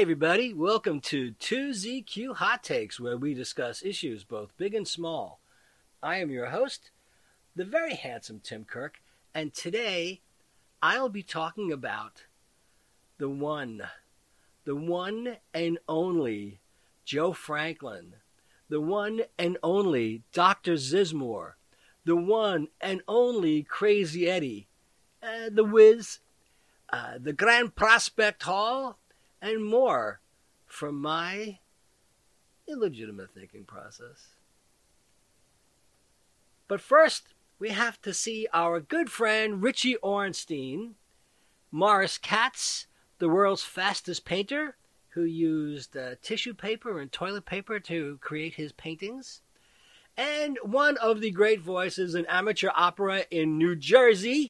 Hey, everybody, welcome to 2ZQ Hot Takes, where we discuss issues both big and small. I am your host, the very handsome Tim Kirk, and today I'll be talking about the one, the one and only Joe Franklin, the one and only Dr. Zizmor, the one and only Crazy Eddie, uh, the Wiz, uh, the Grand Prospect Hall, and more from my illegitimate thinking process. But first, we have to see our good friend Richie Ornstein, Morris Katz, the world's fastest painter, who used uh, tissue paper and toilet paper to create his paintings, and one of the great voices in amateur opera in New Jersey,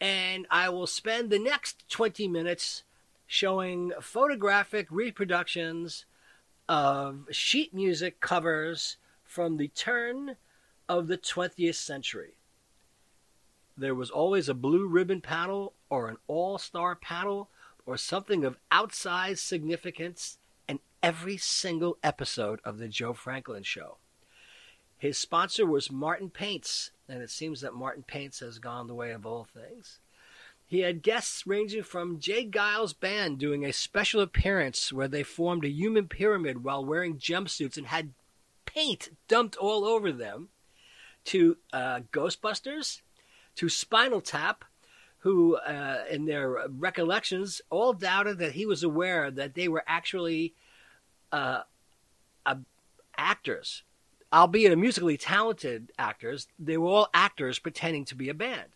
and I will spend the next 20 minutes showing photographic reproductions of sheet music covers from the turn of the 20th century. There was always a blue ribbon panel or an all star panel or something of outsized significance in every single episode of The Joe Franklin Show. His sponsor was Martin Paints, and it seems that Martin Paints has gone the way of all things. He had guests ranging from J. Geils Band doing a special appearance where they formed a human pyramid while wearing jumpsuits and had paint dumped all over them, to uh, Ghostbusters, to Spinal Tap, who, uh, in their recollections, all doubted that he was aware that they were actually uh, actors albeit musically talented actors, they were all actors pretending to be a band.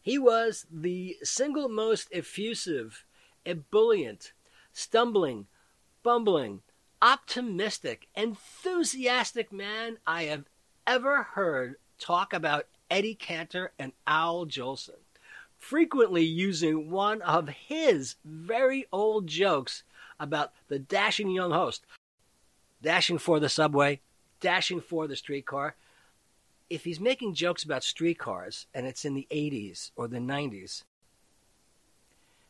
He was the single most effusive, ebullient, stumbling, bumbling, optimistic, enthusiastic man I have ever heard talk about Eddie Cantor and Al Jolson, frequently using one of his very old jokes about the dashing young host, dashing for the subway, dashing for the streetcar. If he's making jokes about streetcars and it's in the 80s or the 90s,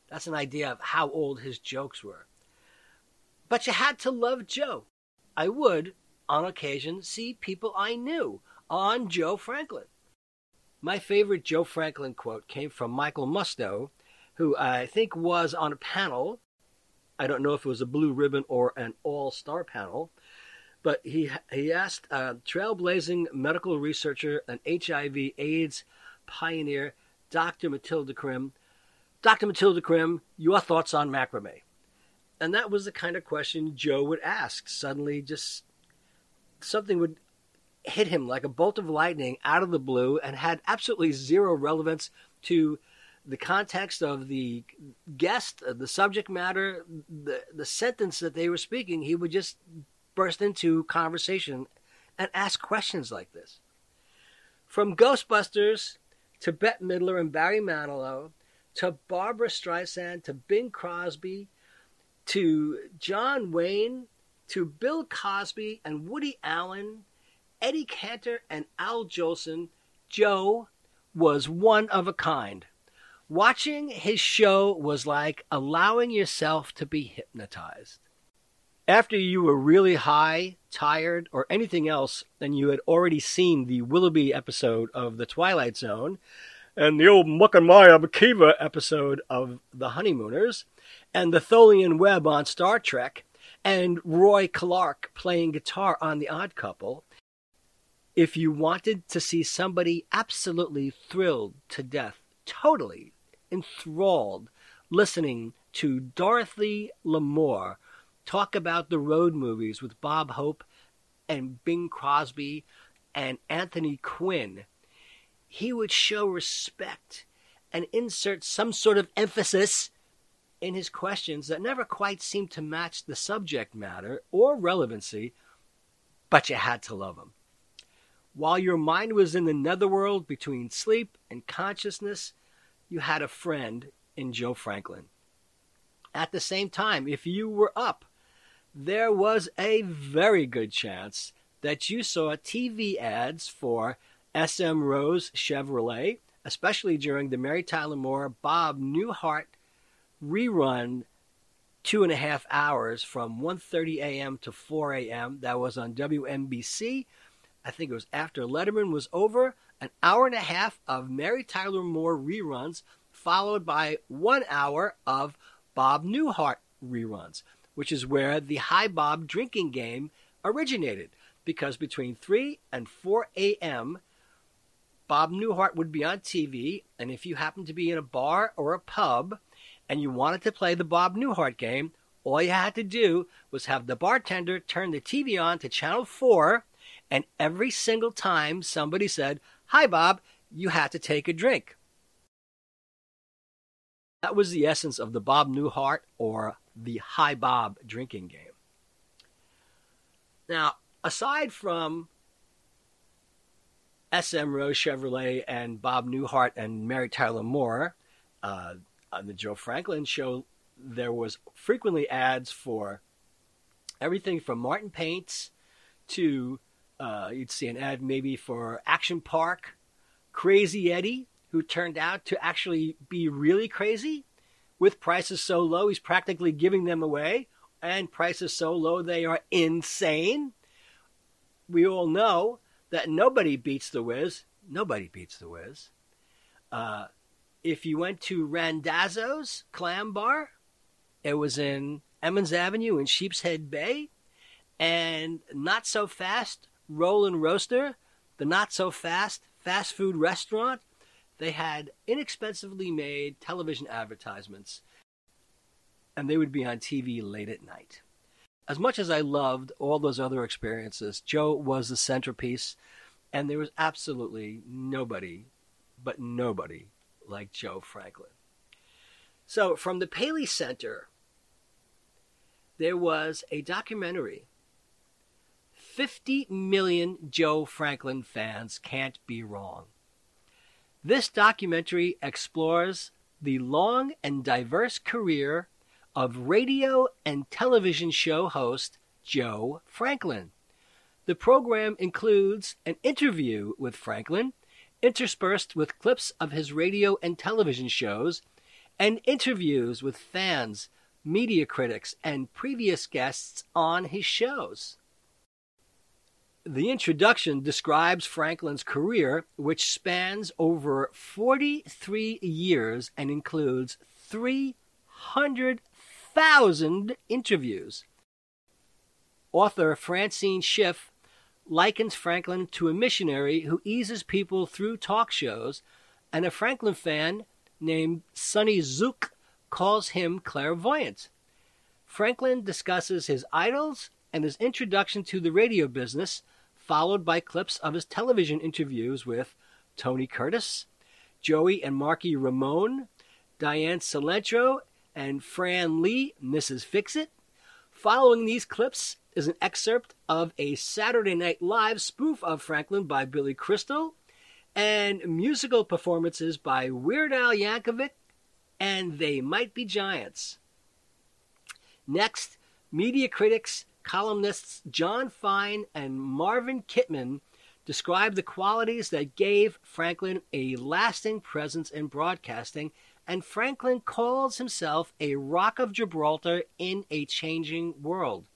that's an idea of how old his jokes were. But you had to love Joe. I would, on occasion, see people I knew on Joe Franklin. My favorite Joe Franklin quote came from Michael Musto, who I think was on a panel. I don't know if it was a blue ribbon or an all star panel but he he asked uh, trailblazing medical researcher and HIV/AIDS pioneer, Dr. Matilda Krim, Dr. Matilda Krim, your thoughts on macrame? And that was the kind of question Joe would ask. Suddenly, just something would hit him like a bolt of lightning out of the blue and had absolutely zero relevance to the context of the guest, uh, the subject matter, the the sentence that they were speaking. He would just burst into conversation and ask questions like this. From Ghostbusters to Bette Midler and Barry Manilow to Barbra Streisand to Bing Crosby to John Wayne to Bill Cosby and Woody Allen, Eddie Cantor and Al Jolson, Joe was one of a kind. Watching his show was like allowing yourself to be hypnotized after you were really high, tired, or anything else, and you had already seen the Willoughby episode of The Twilight Zone, and the old Muck and Maya McKeever episode of The Honeymooners, and the Tholian Web on Star Trek, and Roy Clark playing guitar on The Odd Couple, if you wanted to see somebody absolutely thrilled to death, totally enthralled, listening to Dorothy Lamour talk about the road movies with Bob Hope and Bing Crosby and Anthony Quinn, he would show respect and insert some sort of emphasis in his questions that never quite seemed to match the subject matter or relevancy, but you had to love him. While your mind was in the netherworld between sleep and consciousness, you had a friend in Joe Franklin. At the same time, if you were up there was a very good chance that you saw TV ads for SM Rose Chevrolet, especially during the Mary Tyler Moore Bob Newhart rerun two and a half hours from 1.30 a.m. to 4 a.m. That was on WNBC. I think it was after Letterman was over. An hour and a half of Mary Tyler Moore reruns, followed by one hour of Bob Newhart reruns, which is where the Hi Bob drinking game originated. Because between 3 and 4 a.m., Bob Newhart would be on TV, and if you happened to be in a bar or a pub and you wanted to play the Bob Newhart game, all you had to do was have the bartender turn the TV on to channel 4, and every single time somebody said, Hi, Bob, you had to take a drink. That was the essence of the Bob Newhart or the Hi Bob drinking game. Now, aside from SM Rose Chevrolet and Bob Newhart and Mary Tyler Moore, uh, on the Joe Franklin show, there was frequently ads for everything from Martin Paints to uh, you'd see an ad maybe for Action Park, Crazy Eddie, who turned out to actually be really crazy with prices so low he's practically giving them away, and prices so low they are insane. We all know that nobody beats the Wiz. Nobody beats the Wiz. Uh, if you went to Randazzo's Clam Bar, it was in Emmons Avenue in Sheepshead Bay, and Not So Fast Roll-N-Roaster, the Not So Fast fast food restaurant, they had inexpensively made television advertisements, and they would be on TV late at night. As much as I loved all those other experiences, Joe was the centerpiece, and there was absolutely nobody, but nobody, like Joe Franklin. So, from the Paley Center, there was a documentary 50 million Joe Franklin fans can't be wrong. This documentary explores the long and diverse career of radio and television show host Joe Franklin. The program includes an interview with Franklin, interspersed with clips of his radio and television shows, and interviews with fans, media critics, and previous guests on his shows. The introduction describes Franklin's career, which spans over 43 years and includes 300,000 interviews. Author Francine Schiff likens Franklin to a missionary who eases people through talk shows, and a Franklin fan named Sonny Zook calls him clairvoyant. Franklin discusses his idols and his introduction to the radio business, followed by clips of his television interviews with Tony Curtis, Joey and Marky Ramone, Diane Cilento, and Fran Lee, Mrs. Fixit. Following these clips is an excerpt of a Saturday Night Live spoof of Franklin by Billy Crystal and musical performances by Weird Al Yankovic and They Might Be Giants. Next, media critics columnists John Fine and Marvin Kitman describe the qualities that gave Franklin a lasting presence in broadcasting, and Franklin calls himself a rock of Gibraltar in a changing world.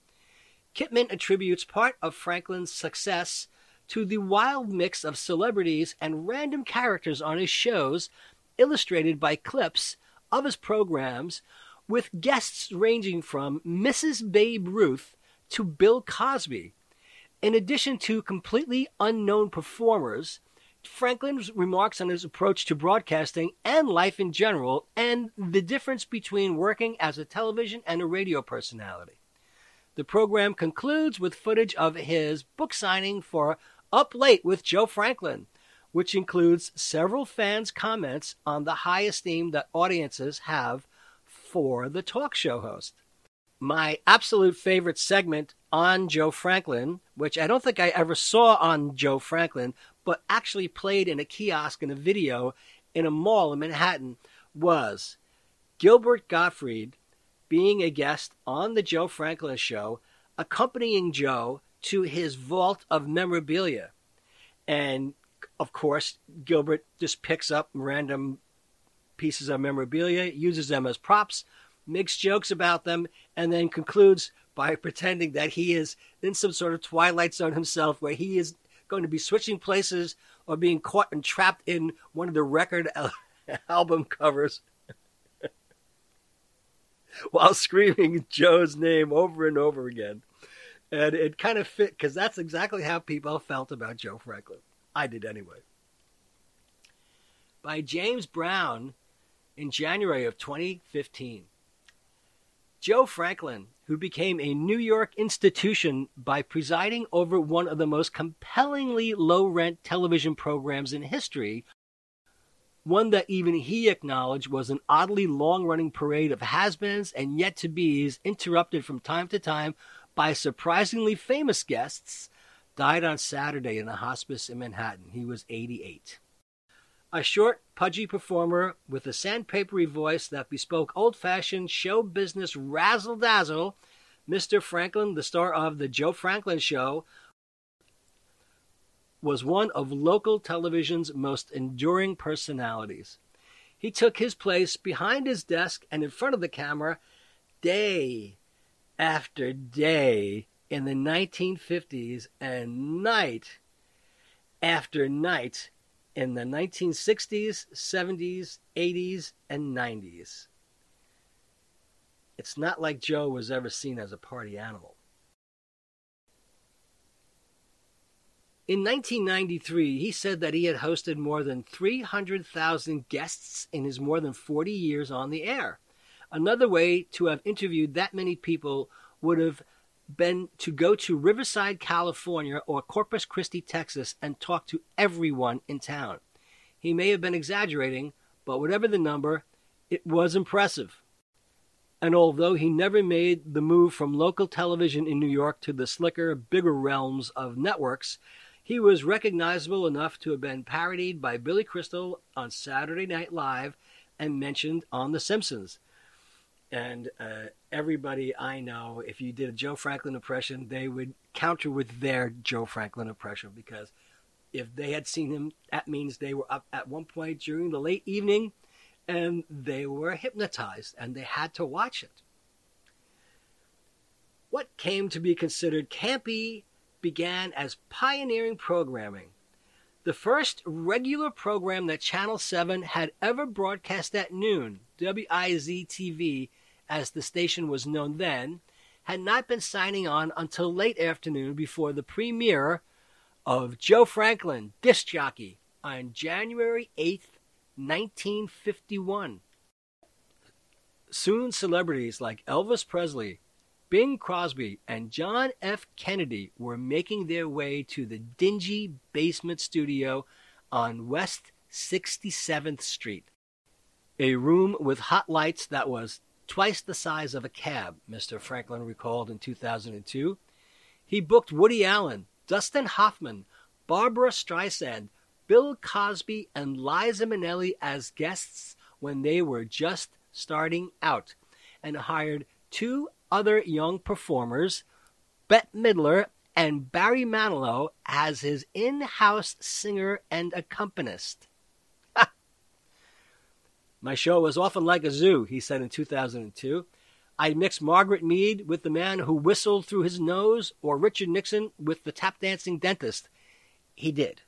Kitman attributes part of Franklin's success to the wild mix of celebrities and random characters on his shows, illustrated by clips of his programs, with guests ranging from Mrs. Babe Ruth to Bill Cosby. In addition to completely unknown performers, Franklin's remarks on his approach to broadcasting and life in general, and the difference between working as a television and a radio personality. The program concludes with footage of his book signing for Up Late with Joe Franklin, which includes several fans' comments on the high esteem that audiences have for the talk show host my absolute favorite segment on Joe Franklin, which I don't think I ever saw on Joe Franklin, but actually played in a kiosk in a video in a mall in Manhattan, was Gilbert Gottfried being a guest on the Joe Franklin show, accompanying Joe to his vault of memorabilia. And of course, Gilbert just picks up random pieces of memorabilia, uses them as props, makes jokes about them, and then concludes by pretending that he is in some sort of Twilight Zone himself, where he is going to be switching places or being caught and trapped in one of the record album covers while screaming Joe's name over and over again. And it kind of fit because that's exactly how people felt about Joe Franklin. I did anyway. By James Barron in January of 2015. Joe Franklin, who became a New York institution by presiding over one of the most compellingly low rent television programs in history, one that even he acknowledged was an oddly long running parade of has beens and yet to be's, interrupted from time to time by surprisingly famous guests, died on Saturday in a hospice in Manhattan. He was 88. A short, pudgy performer with a sandpapery voice that bespoke old fashioned show business razzle dazzle, Mr. Franklin, the star of The Joe Franklin Show, was one of local television's most enduring personalities. He took his place behind his desk and in front of the camera day after day in the 1950s and night after night in the 1960s, 70s, 80s, and 90s. It's not like Joe was ever seen as a party animal. In 1993, he said that he had hosted more than 300,000 guests in his more than 40 years on the air. Another way to have interviewed that many people would have been to go to Riverside, California or Corpus Christi, Texas and talk to everyone in town. He may have been exaggerating, but whatever the number, it was impressive. And although he never made the move from local television in New York to the slicker, bigger realms of networks, he was recognizable enough to have been parodied by Billy Crystal on Saturday Night Live and mentioned on The Simpsons. And uh, everybody I know, if you did a Joe Franklin impression, they would counter with their Joe Franklin impression because if they had seen him, that means they were up at one point during the late evening and they were hypnotized and they had to watch it. What came to be considered campy began as pioneering programming. The first regular program that Channel 7 had ever broadcast at noon, WJZ TV, as the station was known then, had not been signing on until late afternoon before the premiere of Joe Franklin, disc jockey, on January 8th, 1951. Soon celebrities like Elvis Presley, Bing Crosby, and John F. Kennedy were making their way to the dingy basement studio on West 67th Street. A room with hot lights that was twice the size of a cab, Mr. Franklin recalled in 2002. He booked Woody Allen, Dustin Hoffman, Barbra Streisand, Bill Cosby, and Liza Minnelli as guests when they were just starting out, and hired two other young performers, Bette Midler and Barry Manilow, as his in house singer and accompanist. My show was often like a zoo, he said in 2002. I mixed Margaret Mead with the man who whistled through his nose or Richard Nixon with the tap dancing dentist. He did.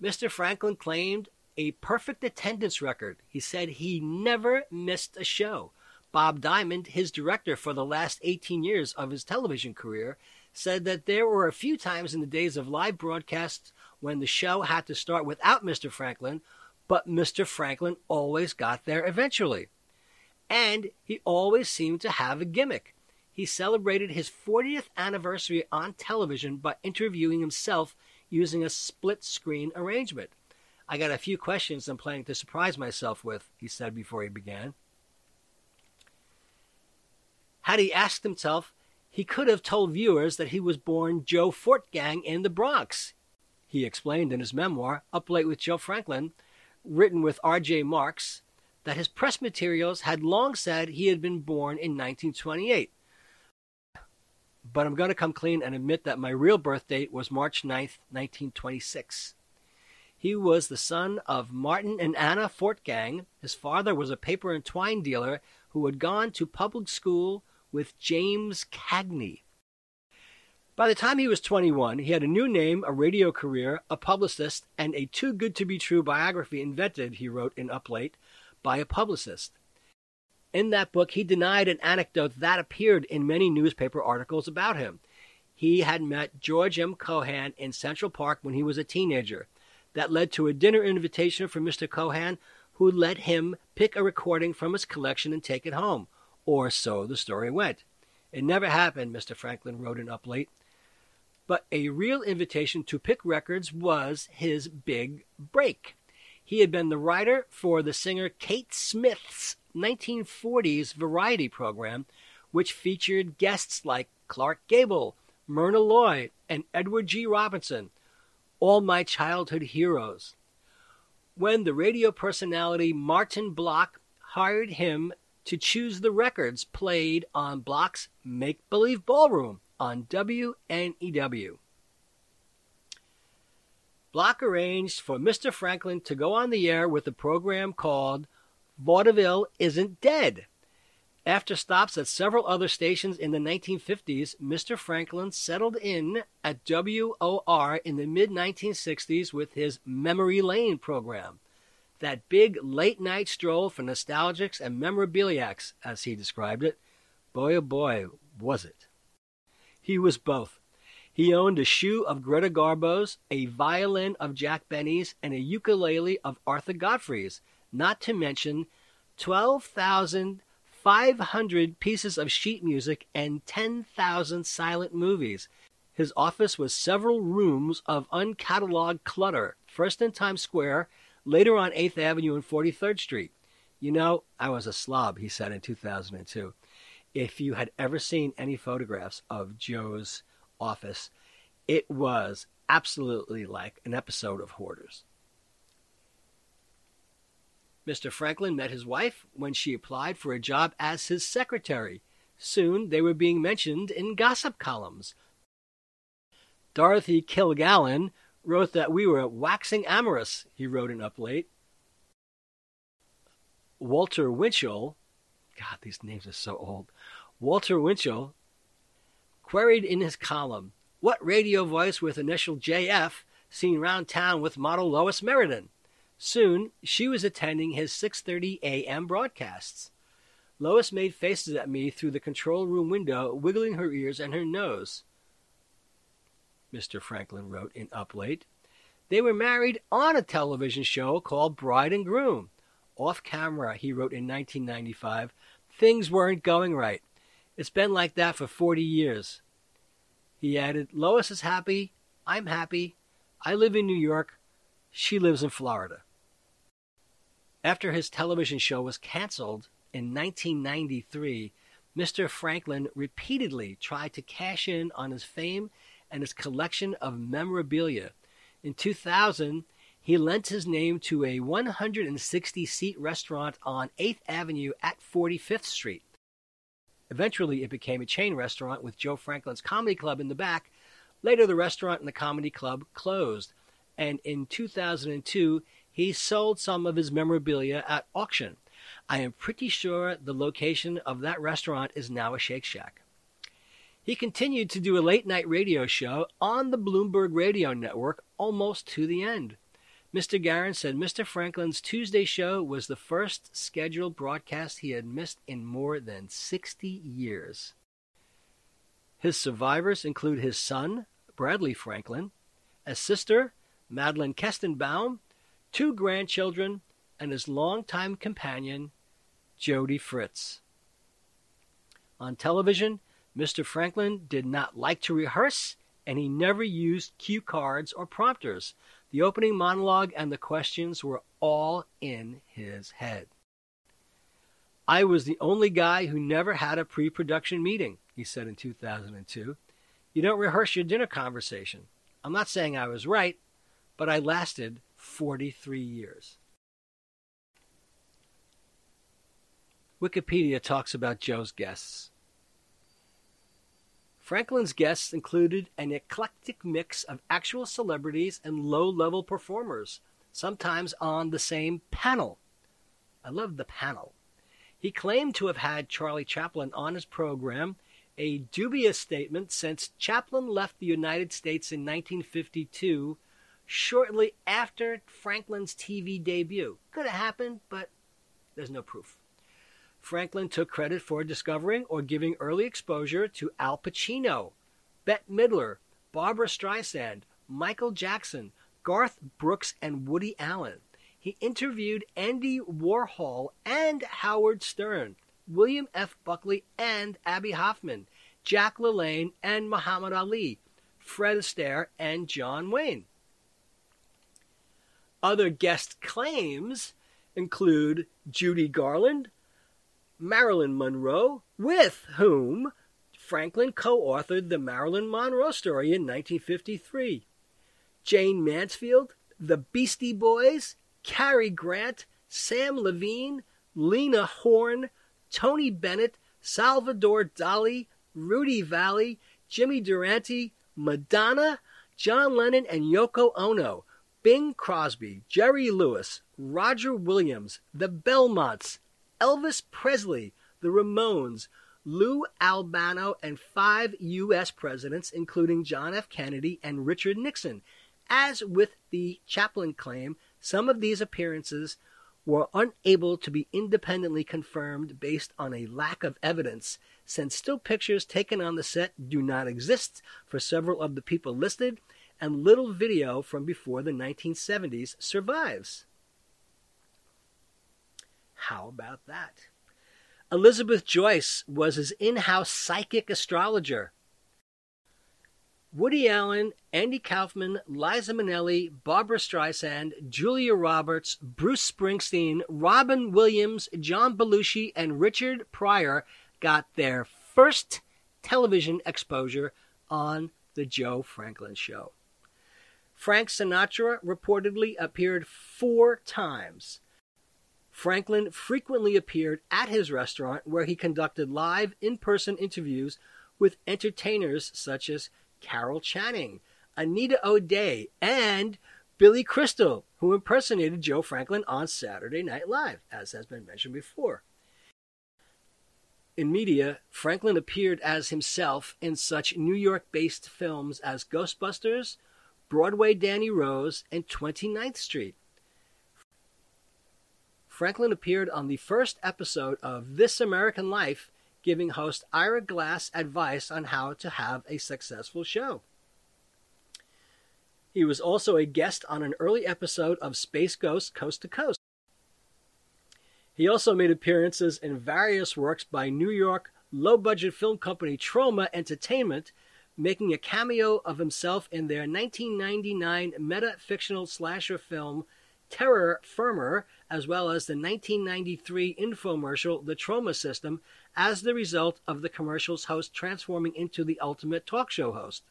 Mr. Franklin claimed a perfect attendance record. He said he never missed a show. Bob Diamond, his director for the last 18 years of his television career, said that there were a few times in the days of live broadcasts when the show had to start without Mr. Franklin, but Mr. Franklin always got there eventually and he always seemed to have a gimmick. He celebrated his 40th anniversary on television by interviewing himself using a split screen arrangement. I got a few questions I'm planning to surprise myself with, he said before he began. Had he asked himself, he could have told viewers that he was born Joe Fortgang in the Bronx. He explained in his memoir, Up Late with Joe Franklin, written with R.J. Marx, that his press materials had long said he had been born in 1928. But I'm going to come clean and admit that my real birth date was March 9th, 1926. He was the son of Martin and Anna Fortgang. His father was a paper and twine dealer who had gone to public school with James Cagney. By the time he was 21, he had a new name, a radio career, a publicist, and a too good to be true biography invented, he wrote in Up Late, by a publicist. In that book, he denied an anecdote that appeared in many newspaper articles about him. He had met George M. Cohan in Central Park when he was a teenager. That led to a dinner invitation from Mr. Cohan, who let him pick a recording from his collection and take it home. Or so the story went. It never happened, Mr. Franklin wrote in Uplate. But a real invitation to pick records was his big break. He had been the writer for the singer Kate Smith's 1940s variety program, which featured guests like Clark Gable, Myrna Loy, and Edward G. Robinson, all my childhood heroes. When the radio personality Martin Block hired him to choose the records played on Block's Make Believe Ballroom on WNEW. Block arranged for Mr. Franklin to go on the air with a program called Vaudeville Isn't Dead. After stops at several other stations in the 1950s, Mr. Franklin settled in at WOR in the mid 1960s with his Memory Lane program. That big late night stroll for nostalgics and memorabiliacs, as he described it. Boy, oh boy, was it. He was both. He owned a shoe of Greta Garbo's, a violin of Jack Benny's, and a ukulele of Arthur Godfrey's, not to mention 12,500 pieces of sheet music and 10,000 silent movies. His office was several rooms of uncatalogued clutter, first in Times Square, later on 8th Avenue and 43rd Street. You know, I was a slob, he said in 2002. If you had ever seen any photographs of Joe's office, it was absolutely like an episode of Hoarders. Mr. Franklin met his wife when she applied for a job as his secretary. Soon they were being mentioned in gossip columns. Dorothy Kilgallen wrote that we were waxing amorous, he wrote in Up Late. Walter Winchell, God, these names are so old. Walter Winchell queried in his column, What radio voice with initial JF seen round town with model Lois Meriden? Soon she was attending his 6:30 a.m. broadcasts. Lois made faces at me through the control room window, wiggling her ears and her nose. Mr. Franklin wrote in Up Late. They were married on a television show called Bride and Groom. Off camera, he wrote in 1995, things weren't going right. It's been like that for 40 years. He added, Lois is happy. I'm happy. I live in New York. She lives in Florida. After his television show was canceled in 1993, Mr. Franklin repeatedly tried to cash in on his fame and his collection of memorabilia. In 2000, he lent his name to a 160 seat restaurant on 8th Avenue at 45th Street. Eventually, it became a chain restaurant with Joe Franklin's Comedy Club in the back. Later, the restaurant and the comedy club closed. And in 2002, he sold some of his memorabilia at auction. I am pretty sure the location of that restaurant is now a Shake Shack. He continued to do a late night radio show on the Bloomberg Radio Network almost to the end. Mr. Garan said Mr. Franklin's Tuesday show was the first scheduled broadcast he had missed in more than 60 years. His survivors include his son, Bradley Franklin, a sister, Madeline Kestenbaum, two grandchildren, and his longtime companion, Jody Fritz. On television, Mr. Franklin did not like to rehearse, and he never used cue cards or prompters. The opening monologue and the questions were all in his head. I was the only guy who never had a pre production meeting, he said in 2002. You don't rehearse your dinner conversation. I'm not saying I was right, but I lasted 43 years. Wikipedia talks about Joe's guests. Franklin's guests included an eclectic mix of actual celebrities and low level performers, sometimes on the same panel. I love the panel. He claimed to have had Charlie Chaplin on his program, a dubious statement since Chaplin left the United States in 1952, shortly after Franklin's TV debut. Could have happened, but there's no proof. Franklin took credit for discovering or giving early exposure to Al Pacino, Bette Midler, Barbra Streisand, Michael Jackson, Garth Brooks, and Woody Allen. He interviewed Andy Warhol and Howard Stern, William F. Buckley and Abbie Hoffman, Jack LaLanne and Muhammad Ali, Fred Astaire and John Wayne. Other guest claims include Judy Garland, Marilyn Monroe, with whom Franklin co authored the Marilyn Monroe story in 1953, Jayne Mansfield, the Beastie Boys, Cary Grant, Sam Levene, Lena Horne, Tony Bennett, Salvador Dali, Rudy Vallee, Jimmy Durante, Madonna, John Lennon, and Yoko Ono, Bing Crosby, Jerry Lewis, Roger Williams, the Belmonts, Elvis Presley, the Ramones, Lou Albano, and five U.S. presidents, including John F. Kennedy and Richard Nixon. As with the Chaplin claim, some of these appearances were unable to be independently confirmed based on a lack of evidence, since still pictures taken on the set do not exist for several of the people listed, and little video from before the 1970s survives. How about that? Elizabeth Joyce was his in house psychic astrologer. Woody Allen, Andy Kaufman, Liza Minnelli, Barbra Streisand, Julia Roberts, Bruce Springsteen, Robin Williams, John Belushi, and Richard Pryor got their first television exposure on The Joe Franklin Show. Frank Sinatra reportedly appeared four times. Franklin frequently appeared at his restaurant where he conducted live in person interviews with entertainers such as Carol Channing, Anita O'Day, and Billy Crystal, who impersonated Joe Franklin on Saturday Night Live, as has been mentioned before. In media, Franklin appeared as himself in such New York based films as Ghostbusters, Broadway Danny Rose, and 29th Street. Franklin appeared on the first episode of This American Life giving host Ira Glass advice on how to have a successful show. He was also a guest on an early episode of Space Ghost Coast to Coast. He also made appearances in various works by New York low budget film company Troma Entertainment, making a cameo of himself in their 1999 meta fictional slasher film Terror Firmer, as well as the 1993 infomercial The Troma System, as the result of the commercial's host transforming into the ultimate talk show host.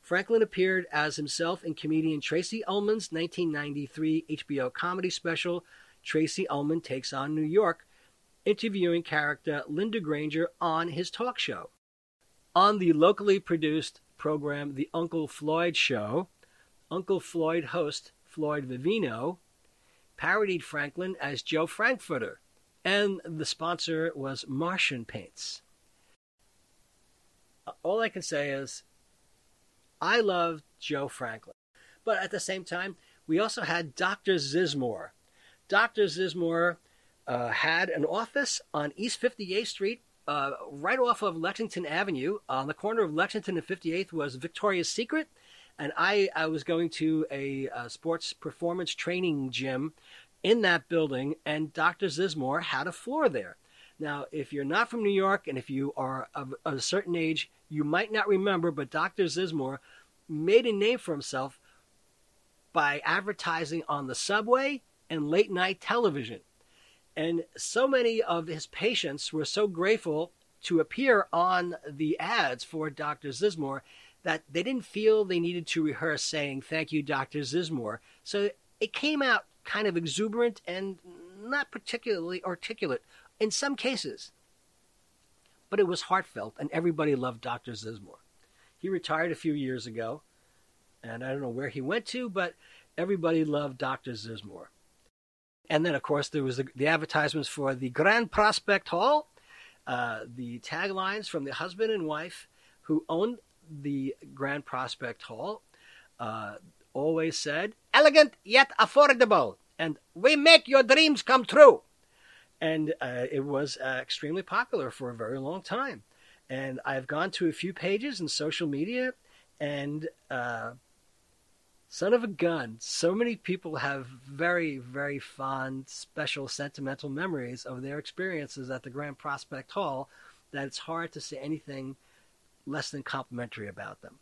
Franklin appeared as himself in comedian Tracey Ullman's 1993 HBO comedy special, Tracy Ullman Takes on New York, interviewing character Linda Granger on his talk show. On the locally produced program The Uncle Floyd Show, Uncle Floyd host Floyd Vivino parodied Franklin as Joe Frankfurter, and the sponsor was Martian Paints. All I can say is, I love Joe Franklin. But at the same time, we also had Dr. Zizmor. Dr. Zizmor uh, had an office on East 58th Street, uh, right off of Lexington Avenue. On the corner of Lexington and 58th was Victoria's Secret. And I, I was going to a, a sports performance training gym in that building, and Dr. Zizmor had a floor there. Now, if you're not from New York and if you are of a certain age, you might not remember, but Dr. Zizmor made a name for himself by advertising on the subway and late night television. And so many of his patients were so grateful to appear on the ads for Dr. Zizmor that they didn't feel they needed to rehearse saying, Thank you, Dr. Zizmor. So it came out kind of exuberant and not particularly articulate in some cases. But it was heartfelt, and everybody loved Dr. Zizmor. He retired a few years ago, and I don't know where he went to, but everybody loved Dr. Zizmor. And then, of course, there was the, the advertisements for the Grand Prospect Hall, uh, the taglines from the husband and wife who owned the Grand Prospect Hall uh, always said, elegant yet affordable, and we make your dreams come true. And uh, it was uh, extremely popular for a very long time. And I've gone to a few pages in social media, and uh, son of a gun, so many people have very, very fond, special, sentimental memories of their experiences at the Grand Prospect Hall that it's hard to say anything less than complimentary about them.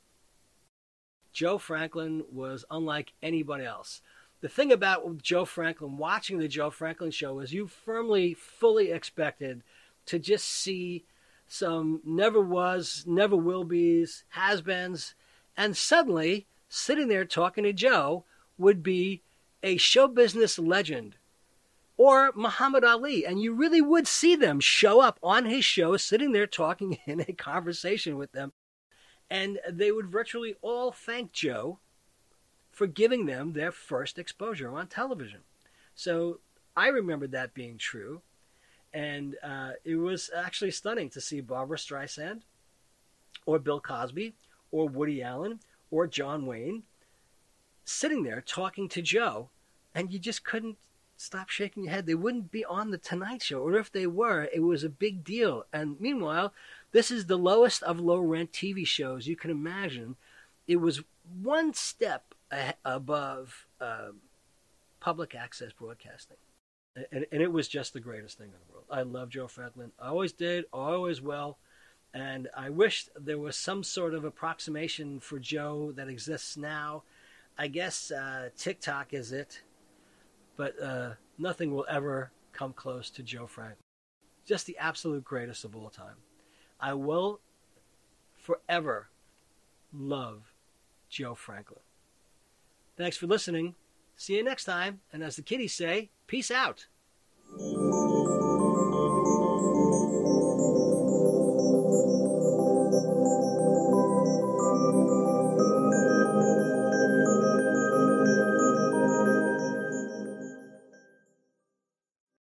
Joe Franklin was unlike anybody else. The thing about Joe Franklin, watching the Joe Franklin show, is you firmly, fully expected to just see some never was, never will be's, has beens, and suddenly, sitting there talking to Joe would be a show business legend or Muhammad Ali. And you really would see them show up on his show, sitting there talking in a conversation with them. And they would virtually all thank Joe for giving them their first exposure on television. So I remember that being true. And uh, it was actually stunning to see Barbra Streisand or Bill Cosby or Woody Allen or John Wayne sitting there talking to Joe, and you just couldn't stop shaking your head. They wouldn't be on the Tonight Show, or if they were, it was a big deal. And meanwhile, this is the lowest of low rent TV shows you can imagine. It was one step above uh, public access broadcasting. And, and, it was just the greatest thing in the world. I love Joe Franklin. I always did, always will. And I wish there was some sort of approximation for Joe that exists now. I guess uh, TikTok is it but uh, nothing will ever come close to Joe Frank. Just the absolute greatest of all time. I will forever love Joe Franklin. Thanks for listening. See you next time. And as the kiddies say, peace out.